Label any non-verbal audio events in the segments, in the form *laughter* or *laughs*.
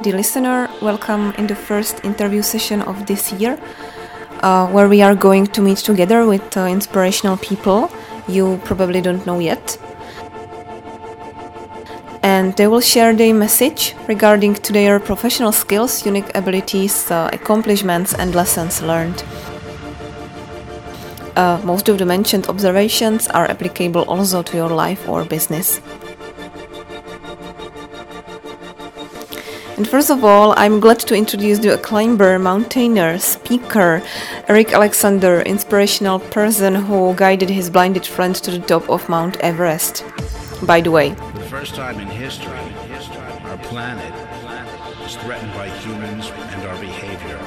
Dear listener, welcome in the first interview session of this year, uh, where we are going to meet together with uh, inspirational people you probably don't know yet. And they will share their message regarding to their professional skills, unique abilities, uh, accomplishments, and lessons learned. Uh, most of the mentioned observations are applicable also to your life or business. And first of all, I'm glad to introduce you a climber, mountaineer, speaker, Eric Alexander, inspirational person who guided his blinded friend to the top of Mount Everest. By the way, the first time in history, our planet is threatened by humans and our behavior.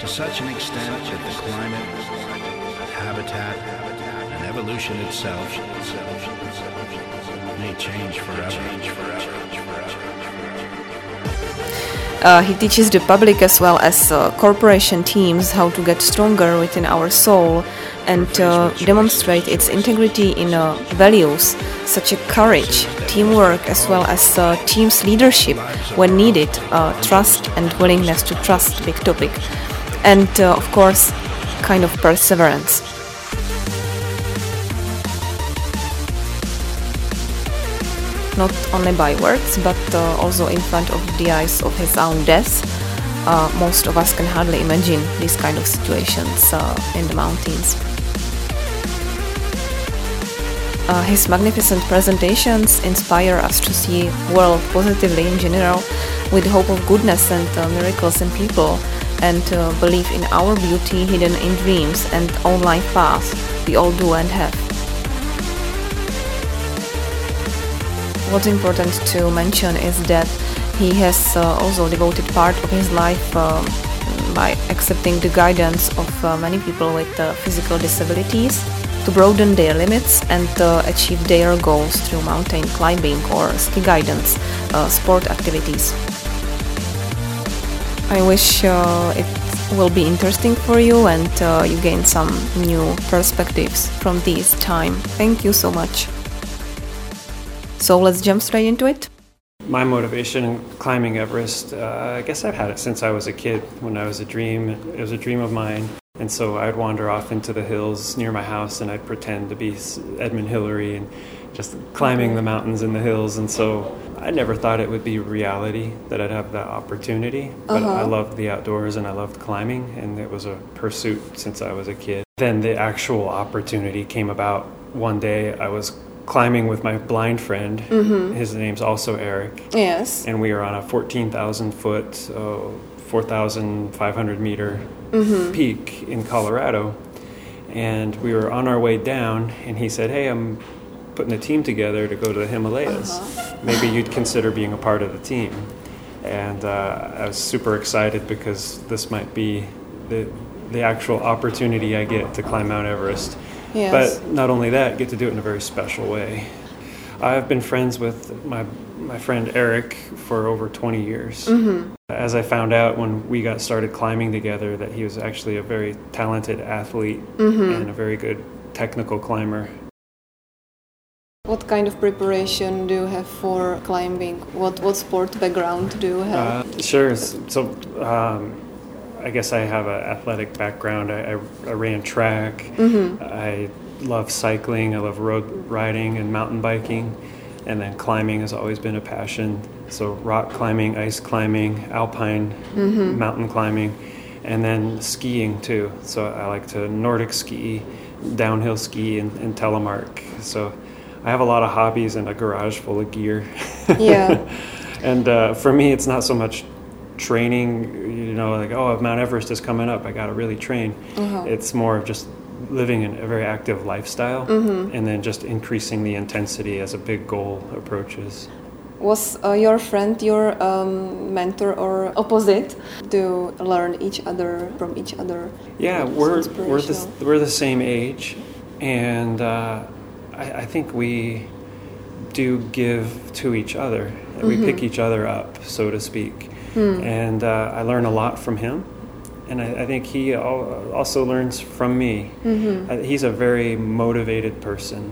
To such an extent that the climate, habitat, and evolution itself may change forever. Uh, he teaches the public as well as uh, corporation teams how to get stronger within our soul and uh, demonstrate its integrity in uh, values such as courage, teamwork, as well as uh, team's leadership when needed, uh, trust and willingness to trust, big topic, and of course, kind of perseverance. Not only by words but uh, also in front of the eyes of his own death. Uh, most of us can hardly imagine these kind of situations uh, in the mountains. Uh, his magnificent presentations inspire us to see world positively in general, with hope of goodness and uh, miracles in people, and believe in our beauty hidden in dreams and own life paths we all do and have. What's important to mention is that he has uh, also devoted part of his life uh, by accepting the guidance of uh, many people with uh, physical disabilities to broaden their limits and uh, achieve their goals through mountain climbing or ski guidance uh, sport activities. I wish it will be interesting for you and you gain some new perspectives from this time. Thank you so much. So let's jump straight into it. My motivation in climbing Everest, uh, I guess I've had it since I was a kid. When I was a dream, it was a dream of mine. And so I'd wander off into the hills near my house and I'd pretend to be Edmund Hillary and just climbing the mountains and the hills. And so I never thought it would be reality that I'd have that opportunity. But uh-huh. I loved the outdoors and I loved climbing, and it was a pursuit since I was a kid. Then the actual opportunity came about one day. I was climbing with my blind friend. Mm-hmm. His name's also Eric. Yes. And we are on a 14,000 foot, uh, 4,500 meter mm-hmm. peak in Colorado. And we were on our way down, and he said, Hey, I'm putting a team together to go to the Himalayas. Uh-huh. Maybe you'd consider being a part of the team. And uh, I was super excited because this might be the, the actual opportunity I get to climb Mount Everest. Yes. But not only that, get to do it in a very special way. I've been friends with my my friend Eric for over 20 years. Mm-hmm. As I found out when we got started climbing together, that he was actually a very talented athlete mm-hmm. and a very good technical climber. What kind of preparation do you have for climbing? What what sport background do you have? Uh, sure. So. Um, I guess I have an athletic background. I, I, I ran track. Mm-hmm. I love cycling. I love road riding and mountain biking. And then climbing has always been a passion. So rock climbing, ice climbing, alpine, mm-hmm. mountain climbing, and then skiing too. So I like to Nordic ski, downhill ski, and, and telemark. So I have a lot of hobbies and a garage full of gear. Yeah. *laughs* and uh, for me, it's not so much training, you know, like, oh, Mount Everest is coming up, I got to really train. Uh-huh. It's more of just living in a very active lifestyle mm-hmm. and then just increasing the intensity as a big goal approaches. Was uh, your friend your um, mentor or opposite to learn each other from each other? Yeah, we're we're the, we're the same age, and uh, I, I, think we do give to each other. Mm-hmm. We pick each other up, so to speak. Hmm. And uh, I learn a lot from him. And I, I think he also learns from me. Mm-hmm. Uh, he's a very motivated person.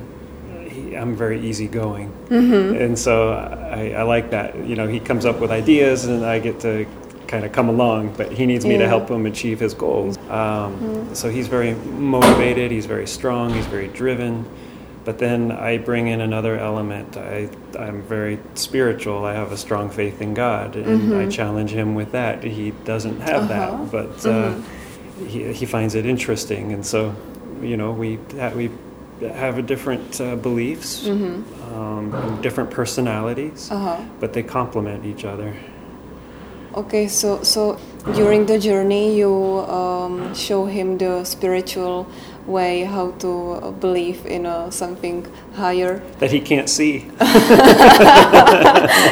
he, I'm very easygoing, and so I, I like that. You know, he comes up with ideas, and I get to kind of come along, but he needs me to help him achieve his goals. Um, So he's very motivated. He's very strong. He's very driven. But then I bring in another element. I, I'm very spiritual. I have a strong faith in God, and I challenge him with that. He doesn't have that, but uh, he, he finds it interesting, and so you know we we have a different uh, beliefs, um, different personalities, Uh-huh. but they complement each other. Okay, so so during the journey, you um, show him the spiritual way how to believe in uh, something higher. That he can't see, *laughs* *laughs*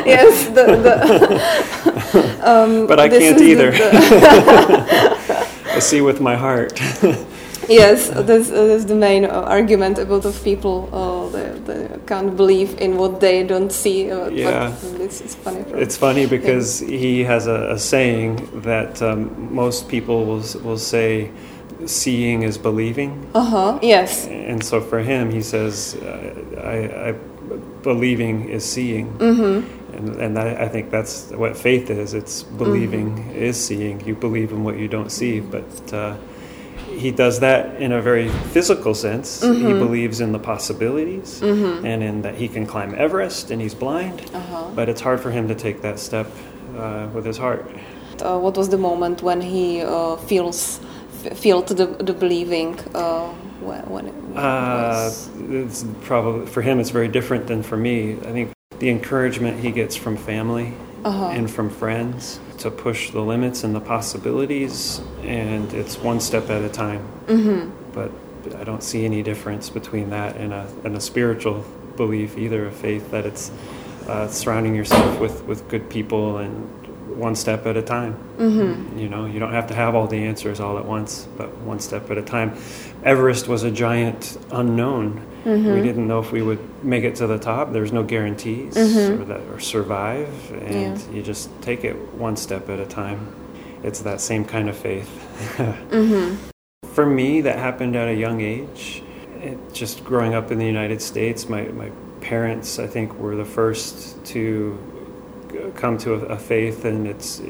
yes, the, the *laughs* um, but I can't either. I see with my heart. Yes, that's, uh, that's the main uh, argument lot of people. Uh, they, they can't believe in what they don't see. Uh, Yeah. is funny. for- It's funny because he has a, a saying that um, most people will, will say, seeing is believing. Uh-huh. Yes. And so for him, he says, uh, I, I, believing is seeing. Mm-hmm. And, and I, I think that's what faith is. It's believing Mm-hmm. is seeing. You believe in what you don't see. But uh, he does that in a very physical sense. He Mm-hmm. believes in the possibilities and in that he can climb Everest and he's blind. Uh-huh. But it's hard for him to take that step uh, with his heart. Uh, what was the moment when he uh, feels f- felt the, the believing uh, when, when it Uh, was? it's probably for him. It's very different than for me. I think the encouragement he gets from family Uh-huh. and from friends to push the limits and the possibilities, and it's one step at a time. Mm-hmm. But I don't see any difference between that and a and a spiritual belief, either a faith that it's uh, surrounding yourself with with good people and one step at a time. Mm-hmm. You know, you don't have to have all the answers all at once, but one step at a time. Everest was a giant unknown. Mm-hmm. We didn't know if we would make it to the top. There's no guarantees or that or survive, and Mm-hmm. Yeah. you just take it one step at a time. It's that same kind of faith. *laughs* Mm-hmm. For me, that happened at a young age. It, just growing up in the United States, my, my parents, I think, were the first to come to a, a faith, and it's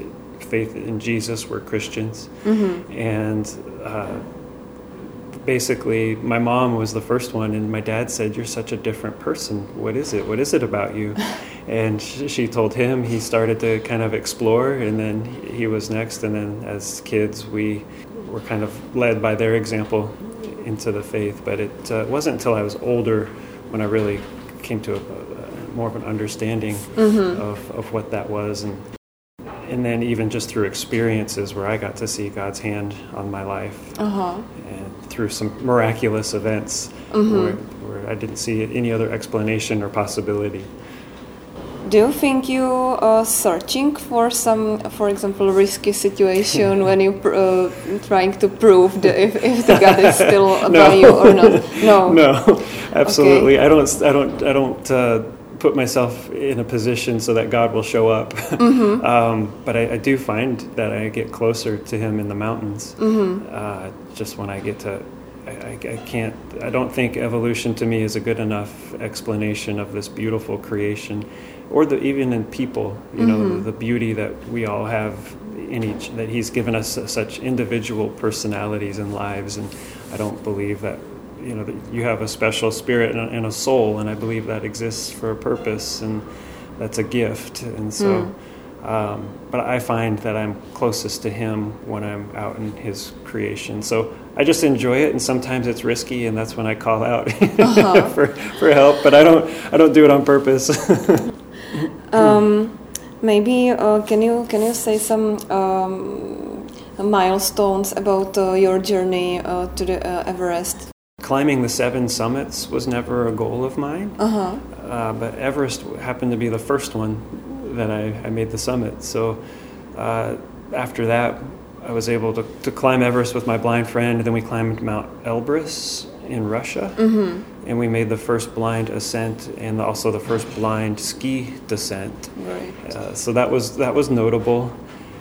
faith in Jesus. We're Christians, Mm-hmm. and uh, basically, my mom was the first one, and my dad said, "You're such a different person. What is it? What is it about you?" *laughs* and she told him. He started to kind of explore, and then he was next. And then, as kids, we were kind of led by their example into the faith. But it uh, wasn't until I was older when I really came to a, a, more of an understanding of, of what that was, and and then even just through experiences where I got to see God's hand on my life Uh-huh. Through some miraculous events where, where I didn't see any other explanation or possibility. Do you think you are searching for some, for example, risky situation *laughs* when you pr- uh, trying to prove the, if, if the God is still *laughs* by you or not? No. *laughs* No, absolutely. I don't. I don't. I don't uh, put myself in a position so that God will show up. um, but I, I do find that I get closer to Him in the mountains. Uh, just when I get to. I, I, can't. I don't think evolution to me is a good enough explanation of this beautiful creation, or the, even in people. You know, mm-hmm. the beauty that we all have in each. That He's given us such individual personalities and lives, and I don't believe that you know that you have a special spirit and a, and a soul, and I believe that exists for a purpose, and that's a gift. And so, hmm. Um, but I find that I'm closest to Him when I'm out in His creation. So I just enjoy it, and sometimes it's risky, and that's when I call out *laughs* for for help. But I don't I don't do it on purpose. *laughs* Um, maybe uh, can you can you say some um, milestones about uh, your journey uh, to the uh, Everest? Climbing the seven summits was never a goal of mine. Uh-huh. Uh, but Everest happened to be the first one that I, I made the summit. So uh, after that, I was able to, to climb Everest with my blind friend. And then we climbed Mount Elbrus in Russia, and we made the first blind ascent and also the first blind ski descent. Great. Uh, so that was that was notable.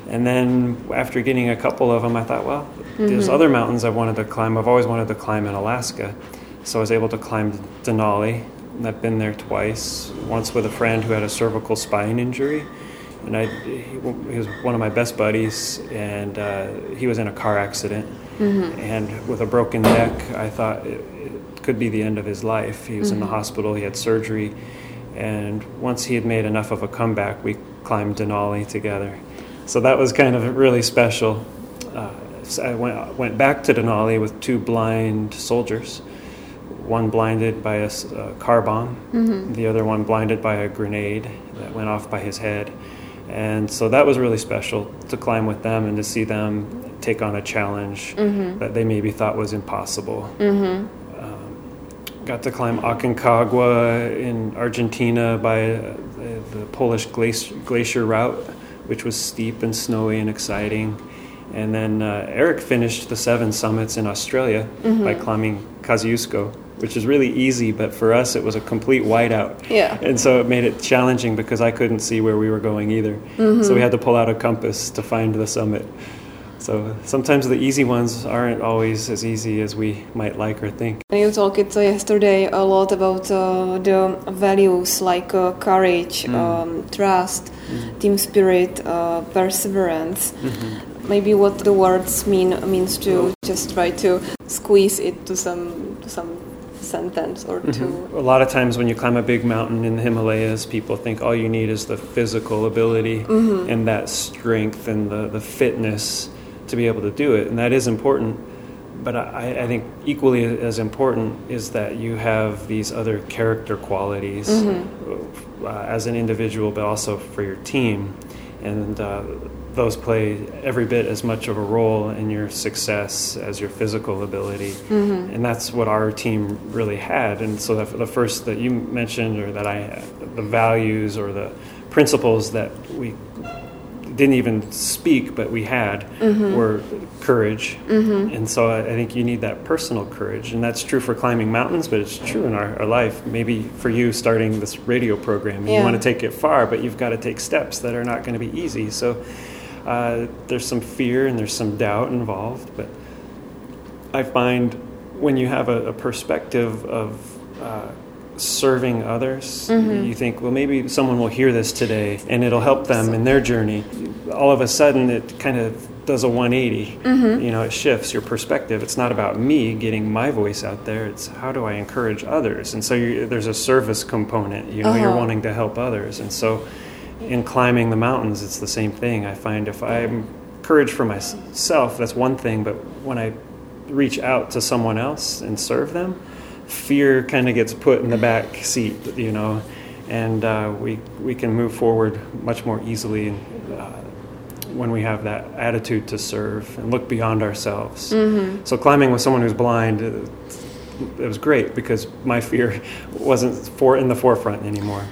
And then after getting a couple of them, I thought, well, there's other mountains I wanted to climb. I've always wanted to climb in Alaska, so I was able to climb Denali, I've been there twice. Once with a friend who had a cervical spine injury, and I he, he was one of my best buddies, and uh, he was in a car accident, and with a broken neck, I thought it, it could be the end of his life. He was in the hospital. He had surgery, and once he had made enough of a comeback, we climbed Denali together. So that was kind of really special. Uh, so I went, went back to Denali with two blind soldiers. One blinded by a uh, car bomb, mm-hmm. the other one blinded by a grenade that went off by his head. And so that was really special to climb with them and to see them take on a challenge mm-hmm. that they maybe thought was impossible. Mm-hmm. Um, got to climb Aconcagua in Argentina by uh, the, the Polish glacier, glacier route, which was steep and snowy and exciting. And then uh, Eric finished the seven summits in Australia by climbing Kosciuszko, which is really easy, but for us it was a complete whiteout. Yeah. And so it made it challenging because I couldn't see where we were going either. So we had to pull out a compass to find the summit. So sometimes the easy ones aren't always as easy as we might like or think. You talked yesterday a lot about uh, the values like uh, courage, um, trust, team spirit, uh, perseverance. Maybe what the words mean means to just try to squeeze it to some to some sentence or two. A lot of times when you climb a big mountain in the Himalayas, people think all you need is the physical ability and that strength and the, the fitness to be able to do it. And that is important. But I, I think equally as important is that you have these other character qualities uh, as an individual, but also for your team. And uh, those play every bit as much of a role in your success as your physical ability. Mm-hmm. And that's what our team really had. And so the, the first that you mentioned, or that I, the values or the principles that we didn't even speak, but we had, mm-hmm. were courage. Mm-hmm. And so I, I think you need that personal courage. And that's true for climbing mountains, but it's true in our, our life. Maybe for you starting this radio program, you want to take it far, but you've got to take steps that are not going to be easy. So uh, there's some fear and there's some doubt involved, but I find when you have a, a perspective of uh, serving others, you think, well, maybe someone will hear this today and it'll help them in their journey. All of a sudden, it kind of does a 180. You know, it shifts your perspective. It's not about me getting my voice out there. It's how do I encourage others? And so there's a service component. You know, you're Uh-huh. wanting to help others. And so in climbing the mountains, it's the same thing. I find if I'm courage for myself, that's one thing. But when I reach out to someone else and serve them, fear kind of gets put in the back seat, you know, and uh, we we can move forward much more easily uh, when we have that attitude to serve and look beyond ourselves. So climbing with someone who's blind. It was great because my fear *laughs* wasn't for in the forefront anymore.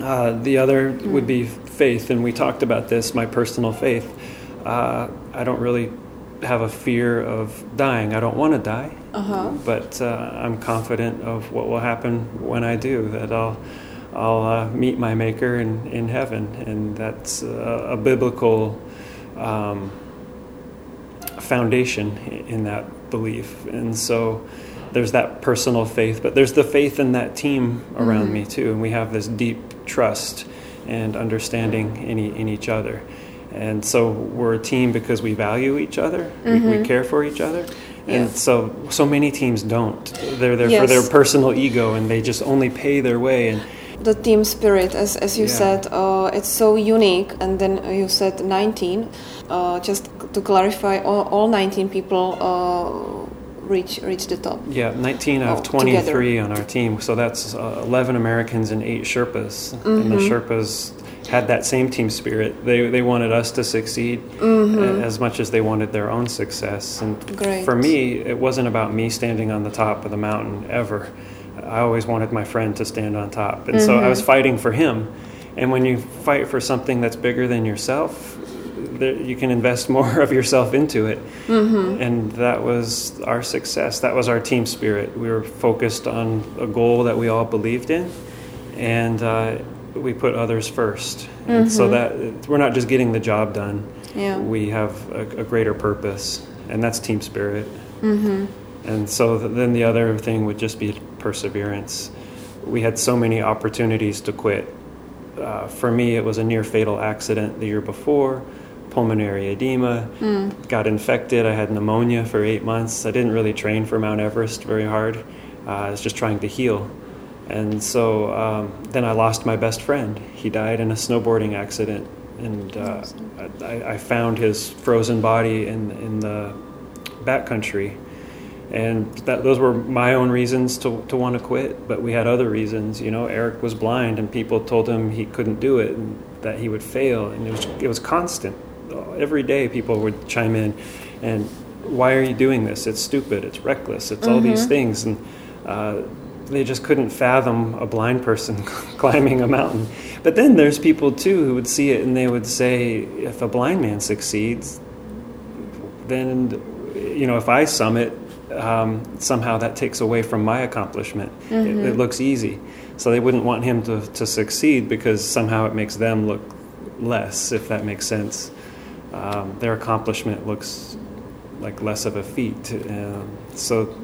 Uh, the other would be faith, and we talked about this. My personal faith. Uh, I don't really have a fear of dying. I don't want to die, but uh, I'm confident of what will happen when I do. That I'll I'll uh, meet my Maker in, in heaven, and that's uh, a biblical um, foundation in that belief. And so there's that personal faith, but there's the faith in that team around me too. And we have this deep trust and understanding in, e- in each other. And so we're a team because we value each other, we, we care for each other. And Yeah. so, so many teams don't. They're there for their personal ego, and they just only pay their way. And The team spirit, as, as you Yeah. said, uh, it's so unique. And then you said 19. Uh, just to clarify, all, all 19 people uh, reach reach the top. Yeah, 19 out of 23 on our team. So that's uh, 11 Americans and 8 Sherpas. And the mm-hmm. Sherpas had that same team spirit. They, they wanted us to succeed a- mm-hmm. as much as they wanted their own success. And Great. for me, it wasn't about me standing on the top of the mountain ever. I always wanted my friend to stand on top. And so I mm-hmm. was fighting for him. And when you fight for something that's bigger than yourself, there, you can invest *laughs* more of yourself into it. And that was our success. That was our team spirit. We were focused on a goal that we all believed in, and uh, we put others 1st And so that we're not just getting the job done. Yeah. We have a, a greater purpose, and that's team spirit. And so th- then the other thing would just be perseverance. we had so many opportunities to quit. Uh, for me, it was a near fatal accident the year before, pulmonary edema, got infected. I had pneumonia for eight months. I didn't really train for Mount Everest very hard. Uh, I was just trying to heal. And so um, then I lost my best friend. He died in a snowboarding accident. And uh, I, I found his frozen body in, in the backcountry. And that, those were my own reasons to, to want to quit, but we had other reasons. You know, Eric was blind, and people told him he couldn't do it, and that he would fail, and it was it was constant. Every day, people would chime in, and why are you doing this? It's stupid. It's reckless. It's all these things, and uh, they just couldn't fathom a blind person *laughs* climbing a mountain. But then there's people too who would see it, and they would say, if a blind man succeeds, then you know if I summit, um, somehow that takes away from my accomplishment. It, it looks easy, so they wouldn't want him to, to succeed because somehow it makes them look less, if that makes sense. Um, their accomplishment looks like less of a feat. Um, so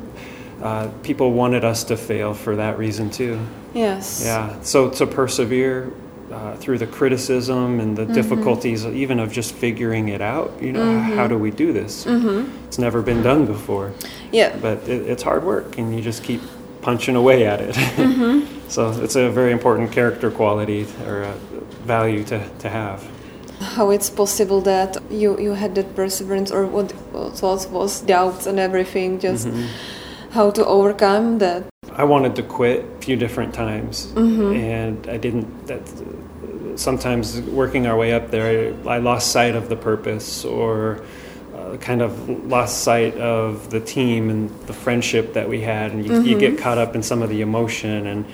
uh, people wanted us to fail for that reason too. Yes. Yeah. So to persevere uh, through the criticism and the difficulties, even of just figuring it out. You know, how do we do this? It's never been done before, Yeah. but it, it's hard work, and you just keep punching away at it. *laughs* so it's a very important character quality or uh value to, to have. How it's possible that you you had that perseverance, or what thoughts was doubts and everything? Just mm-hmm. how to overcome that? I wanted to quit a few different times, mm-hmm. and I didn't. That sometimes working our way up there, I, I lost sight of the purpose, or uh, kind of lost sight of the team and the friendship that we had, and you, you get mm-hmm. caught up in some of the emotion and.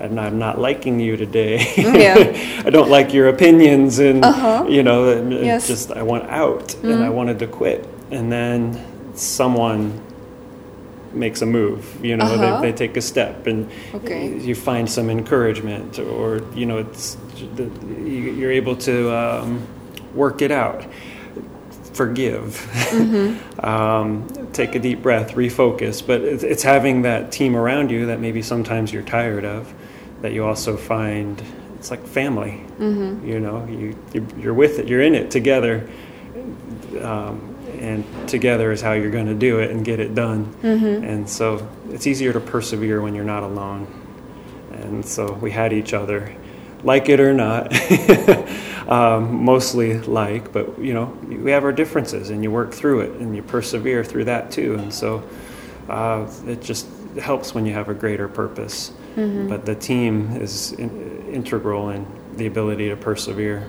And I'm not liking you today. Yeah. *laughs* I don't like your opinions, and Uh-huh. you know, and Yes. just I want out, and I wanted to quit. And then someone makes a move. You know, Uh-huh. they, they take a step, and Okay. you find some encouragement, or you know, it's you- you're able to um, work it out, forgive, *laughs* um, take a deep breath, refocus. But it's, it's having that team around you that maybe sometimes you're tired of, that you also find it's like family. You know, you you- you're with it, you're in it together. Um, and together is how you're going to do it and get it done. And so it's easier to persevere when you're not alone. And so we had each other, like it or not, *laughs* um, mostly like, but you know, we have our differences and you work through it and you persevere through that too. And so uh, it just helps when you have a greater purpose. But the team is in, integral in the ability to persevere.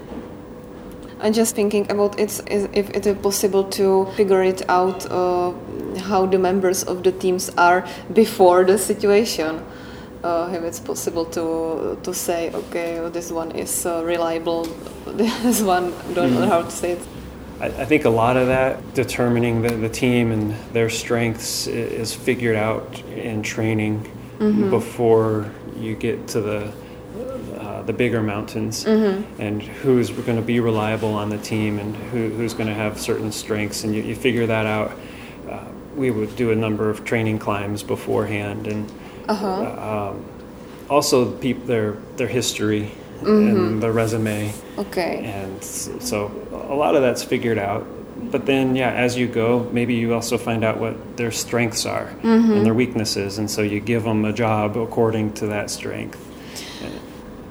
I'm just thinking about it's is- if it is possible to figure it out uh, how the members of the teams are before the situation. Uh, if it's possible to to say, okay, oh, this one is uh, reliable, *laughs* this one don't know how to say it. I, I think a lot of that, determining the, the team and their strengths, is figured out in training before you get to the uh, the bigger mountains, and who's going to be reliable on the team and who, who's going to have certain strengths, and you, you figure that out. Uh, we would do a number of training climbs beforehand, and uh, um, also peop their their history and their resume. Okay. And so a lot of that's figured out. But then, yeah, as you go, maybe you also find out what their strengths are and their weaknesses. And so you give them a job according to that strength.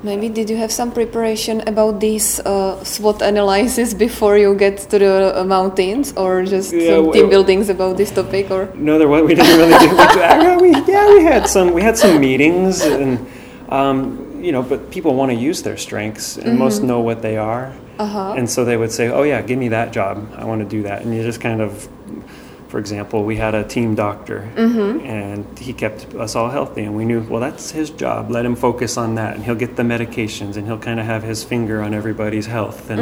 Maybe did you have some preparation about this uh, SWOT analysis *laughs* before you get to the uh, mountains, or just Yeah, some team buildings about this topic, or? No, there was, we didn't really do. Yeah, we, yeah, we had some. We had some meetings, and um, you know, but people want to use their strengths, and most know what they are. Uh-huh. And so they would say, "Oh yeah, give me that job. I want to do that." And you just kind of, for example, we had a team doctor, and he kept us all healthy, and we knew, well, that's his job. Let him focus on that, and he'll get the medications, and he'll kind of have his finger on everybody's health, and.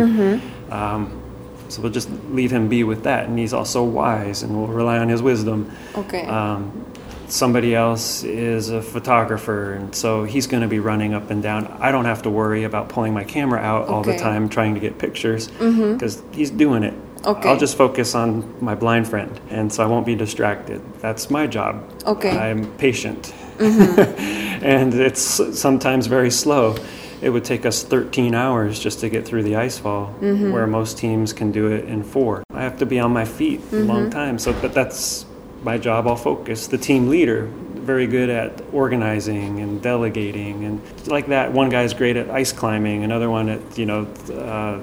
Um, so we'll just leave him be with that, and he's also wise, and we'll rely on his wisdom. Okay. Um, somebody else is a photographer, and so he's going to be running up and down. I don't have to worry about pulling my camera out all the Mm-hmm. time trying to get pictures mm-hmm. because he's doing it. Okay. I'll just focus on my blind friend, and so I won't be distracted. That's my job. Okay. I'm patient, mm-hmm. *laughs* and it's sometimes very slow. It would take us 13 hours just to get through the ice fall, mm-hmm. where most teams can do it in four. I have to be on my feet a long time. So, but that's my job. I'll focus. The team leader, very good at organizing and delegating, and like that. One guy's great at ice climbing. Another one at you know. Uh,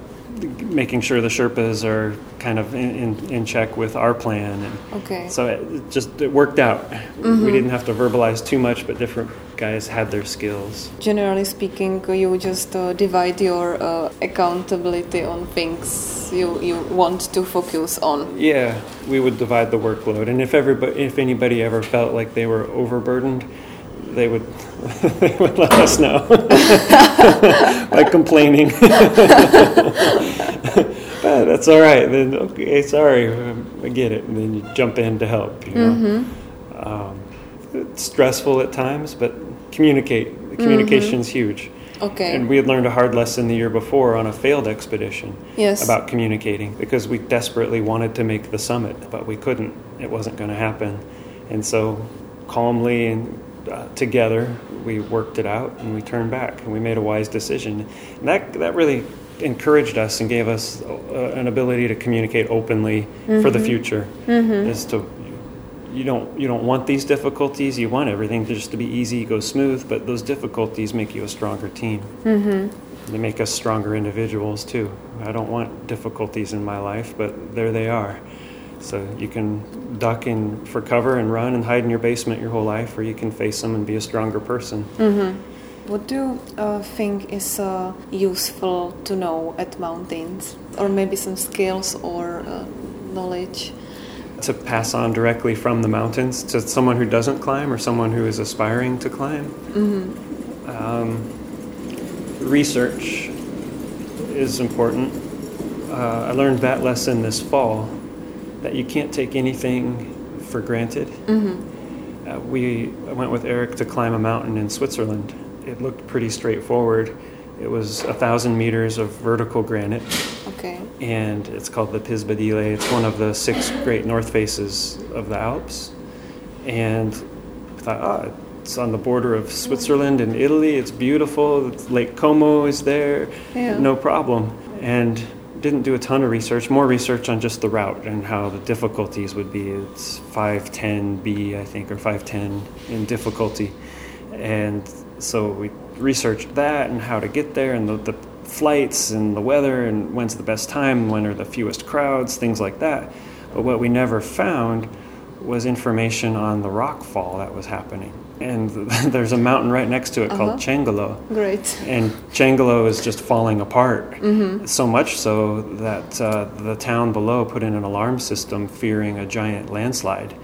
making sure the Sherpas are kind of in, in, in check with our plan and Okay. so it it just it worked out. We didn't have to verbalize too much, but different guys had their skills. Generally speaking, you just uh, divide your uh, accountability on things you, you want to focus on. Yeah, we would divide the workload, and if everybody, if anybody ever felt like they were overburdened, they would *laughs* they would let us know *laughs* by complaining. *laughs* but that's all right. Then okay, sorry, I get it. And then you jump in to help. You know, um, it's stressful at times, but communicate. The communication's huge. Okay. And we had learned a hard lesson the year before on a failed expedition Yes. about communicating because we desperately wanted to make the summit, but we couldn't. It wasn't going to happen. And so, calmly and uh, together, we worked it out and we turned back and we made a wise decision. And that, that really encouraged us and gave us uh, an ability to communicate openly for the future. Is to you don't you don't want these difficulties. You want everything just to be easy, go smooth. But those difficulties make you a stronger team. They make us stronger individuals too. I don't want difficulties in my life, but there they are. So you can duck in for cover and run and hide in your basement your whole life, or you can face them and be a stronger person. What do you uh, think is uh, useful to know at mountains? Or maybe some skills or uh, knowledge? To pass on directly from the mountains to someone who doesn't climb or someone who is aspiring to climb. Um, research is important. Uh, I learned that lesson this fall that you can't take anything for granted. Uh, we I went with Eric to climb a mountain in Switzerland. It looked pretty straightforward. It was a thousand meters of vertical granite, Okay. and it's called the Piz Badile. It's one of the six great north faces of the Alps. And I thought, ah, it's on the border of Switzerland and Italy. It's beautiful. Lake Como is there. Yeah. No problem. And didn't do a ton of research, more research on just the route and how the difficulties would be. It's 510B, I think, or 510 in difficulty. And so we researched that and how to get there and the, the flights and the weather and when's the best time, when are the fewest crowds, things like that. But what we never found was information on the rock fall that was happening. And *laughs* there's a mountain right next to it called Cengalo. Great. And Cengalo is just falling apart. So much so that uh, the town below put in an alarm system fearing a giant landslide.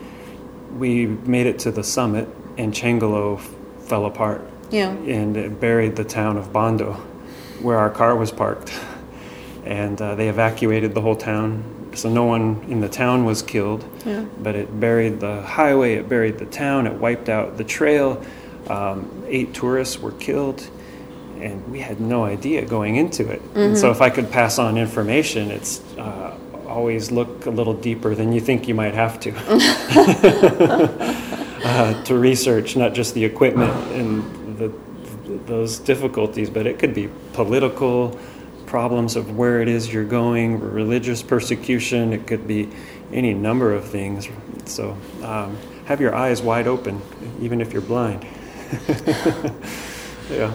We made it to the summit, and Cengalo f- fell apart. Yeah. And it buried the town of Bondo, where our car was parked. And uh, they evacuated the whole town. So no one in the town was killed. Yeah. But it buried the highway, it buried the town, it wiped out the trail. Um, eight tourists were killed, and we had no idea going into it. And so, if I could pass on information, it's uh, always look a little deeper than you think you might have to *laughs* *laughs* uh, to research not just the equipment and the, those difficulties, but it could be political problems of where it is you're going, religious persecution. It could be any number of things. So um, have your eyes wide open, even if you're blind. *laughs* yeah.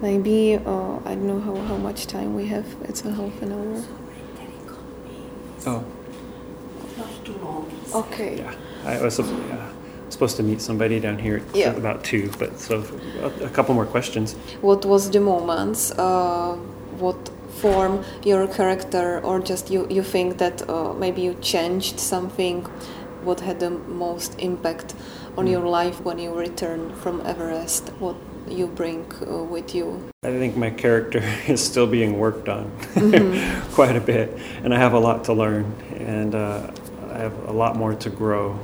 Maybe, uh, I don't know how, how much time we have. It's a half an hour. Oh, Okay. yeah. I was yeah, supposed to meet somebody down here at Yeah. about two, but so a, a couple more questions. What was the moments? Uh, what form your character, or just you, you think that uh, maybe you changed something? What had the most impact on your life when you return from Everest? What you bring uh, with you? I think my character *laughs* is still being worked on *laughs* quite a bit, and I have a lot to learn, and uh, I have a lot more to grow.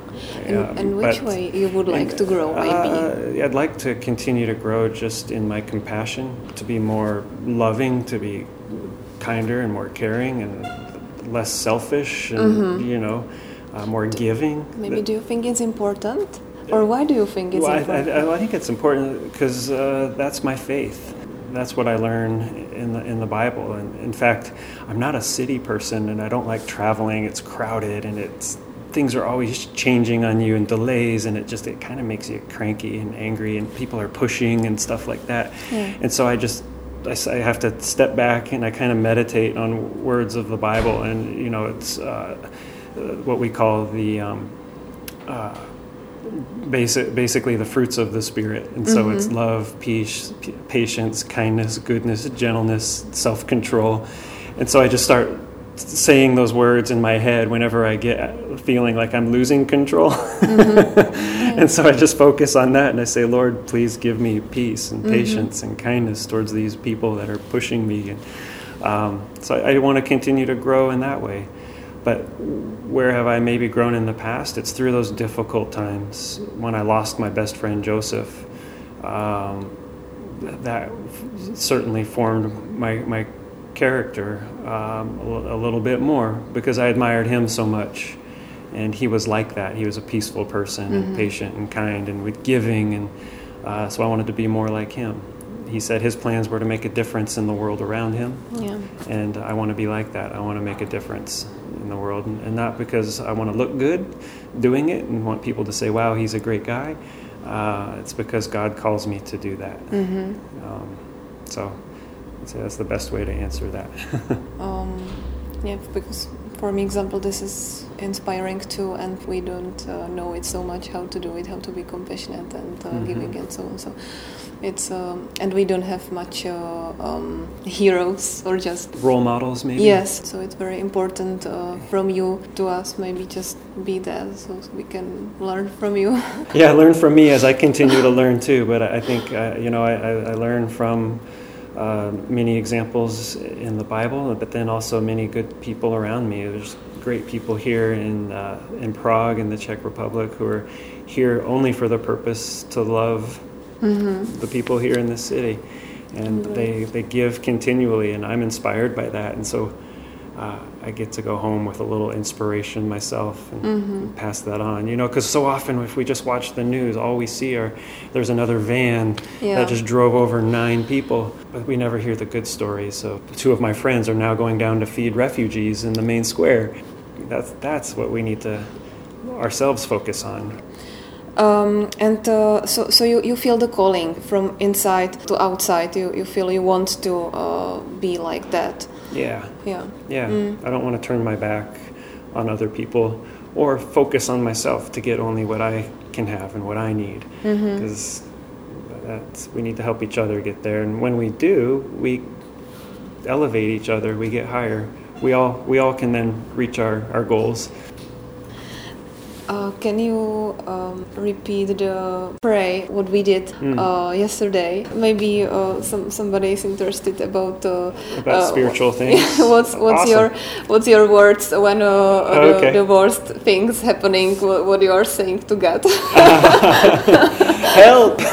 And, Um, and which way you would like to grow, maybe? Uh, I'd like to continue to grow just in my compassion, to be more loving, to be kinder and more caring, and less selfish and you know uh, more giving. Maybe do you think it's important? Or why do you think it's Well, I, important? I, I think it's important because uh, that's my faith. That's what I learn in the in the Bible. And in fact, I'm not a city person, and I don't like traveling. It's crowded, and it's things are always changing on you and delays, and it just it kind of makes you cranky and angry, and people are pushing and stuff like that. Yeah. And so I just I, have to step back and I kind of meditate on words of the Bible, and you know, it's uh, uh, what we call the um, uh, basic, basically the fruits of the spirit, and so it's mm-hmm. love, peace, p- patience, kindness, goodness, gentleness, self-control, and so I just start saying those words in my head whenever I get feeling like I'm losing control. Mm-hmm. *laughs* and so I just focus on that and I say, Lord, please give me peace and mm-hmm. patience and kindness towards these people that are pushing me. And um, so I, I want to continue to grow in that way. But where have I maybe grown in the past? It's through those difficult times when I lost my best friend Joseph. Um, that certainly formed my, my character um, a, a little bit more because I admired him so much. And he was like that. He was a peaceful person, and patient and kind, and with giving. And uh, so I wanted to be more like him. He said his plans were to make a difference in the world around him. yeah. And I want to be like that. I want to make a difference in the world. And and not because I want to look good doing it and want people to say, wow, he's a great guy. Uh, it's because God calls me to do that. Um, so I'd say that's the best way to answer that. *laughs* Um, yeah, because for me, example, this is inspiring too, and we don't uh, know it so much how to do it, how to be compassionate and uh, giving and so on. So it's um, and we don't have much uh, um, *laughs* heroes or just Role models, maybe? yes. So it's very important uh, from you to us. Maybe just be there so we can learn from you. *laughs* yeah, learn from me as I continue to learn too. But I I think uh, you know I, I, I learn from uh, many examples in the Bible, but then also many good people around me. There's great people here in uh, in Prague in the Czech Republic who are here only for the purpose to love the people here in this city, and they they give continually, and I'm inspired by that, and so. Uh, I get to go home with a little inspiration myself and, and pass that on. You know, because so often if we just watch the news, all we see are there's another van Yeah. that just drove over nine people, but we never hear the good stories. So two of my friends are now going down to feed refugees in the main square. That's that's what we need to ourselves focus on. Um, and uh, so, so you, you feel the calling from inside to outside. You, you feel you want to uh, be like that. Yeah. Yeah. Yeah, mm. I don't want to turn my back on other people or focus on myself to get only what I can have and what I need. Mm-hmm. Because that's we need to help each other get there, and when we do, we elevate each other. We get higher. We all we all can then reach our, our goals. Uh, can you um, repeat the pray what we did uh, yesterday? Maybe uh, some somebody is interested about uh, About uh, spiritual *laughs* things? what's what's Awesome. your what's your words when uh, the, the worst things happening? What, what you are saying to God? *laughs* Help! *laughs*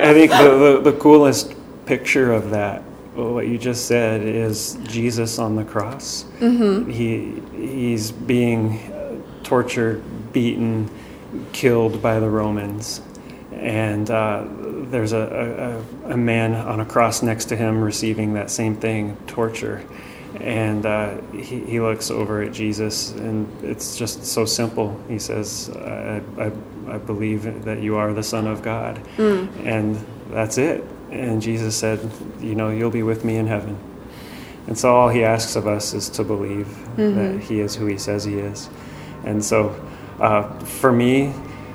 I think the, the, the coolest picture of that, what you just said, is Jesus on the cross. He, he's being tortured, beaten, killed by the Romans. And uh, there's a, a, a man on a cross next to him receiving that same thing torture. And uh, he, he looks over at Jesus, and it's just so simple. He says, I, I, I believe that you are the Son of God. And that's it. And Jesus said, You know, you'll be with me in heaven. And so all he asks of us is to believe that he is who he says he is. And so uh, for me,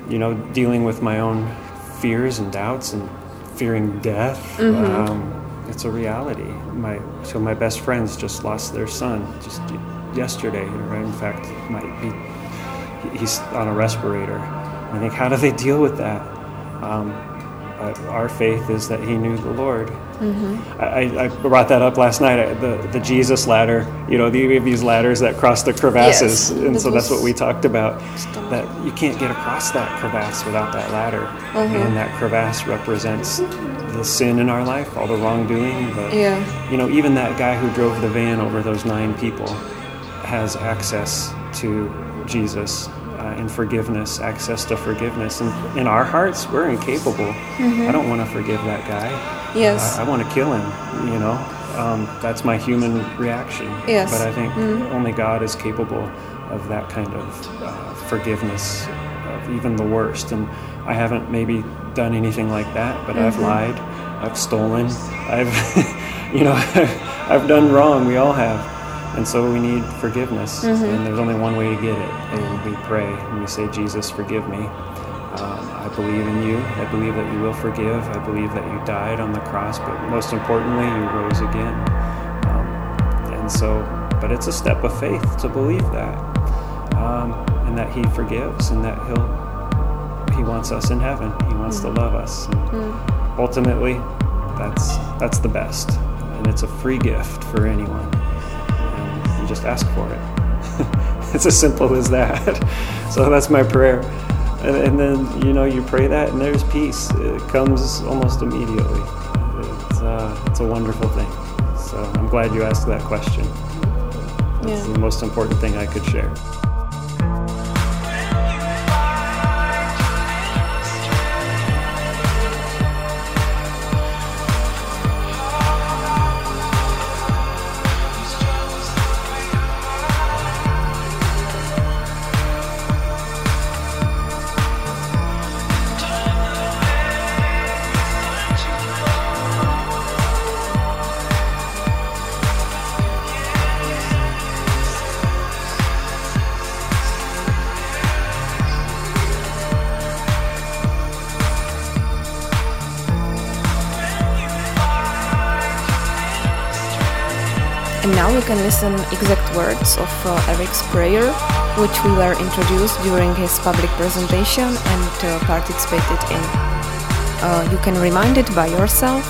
you know, dealing with my own fears and doubts and fearing death, um, it's a reality. My of my best friends just lost their son just yesterday, or in fact, might be he's on a respirator. I think, how do they deal with that? Um, our faith is that he knew the Lord. Mm-hmm. I, I, brought that up last night. The the Jesus ladder. You know, the, these ladders that cross the crevasses, Yes, and that so that's what we talked about. That you can't get across that crevasse without that ladder, Mm-hmm. and that crevasse represents the sin in our life, all the wrongdoing. The, Yeah. You know, even that guy who drove the van over those nine people has access to Jesus uh, and forgiveness, access to forgiveness. And in our hearts, we're incapable. I don't want to forgive that guy. Yes. I, I want to kill him, you know. Um, that's my human reaction. Yes. But I think only God is capable of that kind of uh, forgiveness of even the worst. And I haven't maybe done anything like that, but I've lied, I've stolen, I've, *laughs* you know, *laughs* I've done wrong. We all have. And so we need forgiveness. And there's only one way to get it. And we pray and we say, Jesus, forgive me. Um, I believe in you. I believe that you will forgive. I believe that you died on the cross, but most importantly, you rose again. Um, and so, but it's a step of faith to believe that, um, and that He forgives, and that He'll He wants us in heaven. He wants to love us. And Ultimately, that's that's the best, and it's a free gift for anyone. Just ask for it. *laughs* it's as simple as that. *laughs* so that's my prayer. And, and then you know you pray that, and there's peace. It comes almost immediately. It's uh, it's a wonderful thing. So I'm glad you asked that question. That's Yeah. the most important thing I could share. And now you can listen exact words of uh, Eric's prayer, which we were introduced during his public presentation and uh, participated in. Uh, you can remind it by yourself,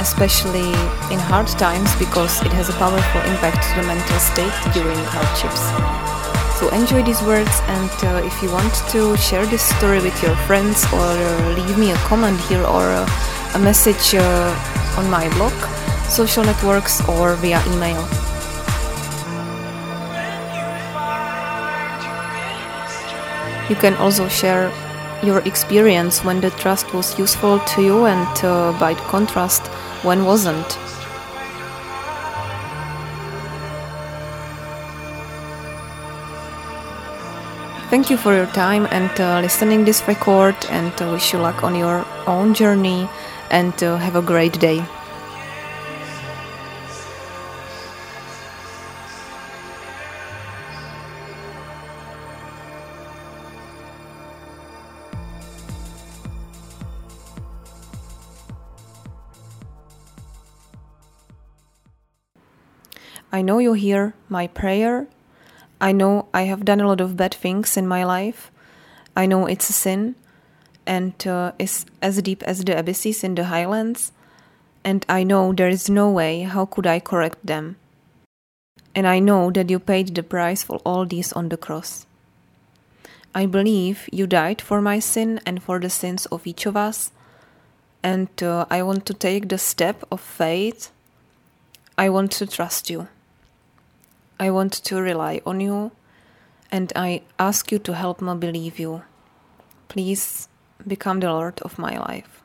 especially in hard times, because it has a powerful impact to the mental state during hardships. So enjoy these words, and uh, if you want to share this story with your friends or uh, leave me a comment here or uh, a message on my blog, social networks, or via email. You can also share your experience when the trust was useful to you and uh, by contrast when wasn't. Thank you for your time and uh, listening this record and uh, wish you luck on your own journey and uh, have a great day. Know you hear my prayer. I know I have done a lot of bad things in my life. I know it's a sin and uh, is as deep as the abysses in the highlands. And I know there is no way how could I correct them. And I know that you paid the price for all these on the cross. I believe you died for my sin and for the sins of each of us. And uh, I want to take the step of faith. I want to trust you. I want to rely on you, and I ask you to help me believe you. Please become the Lord of my life.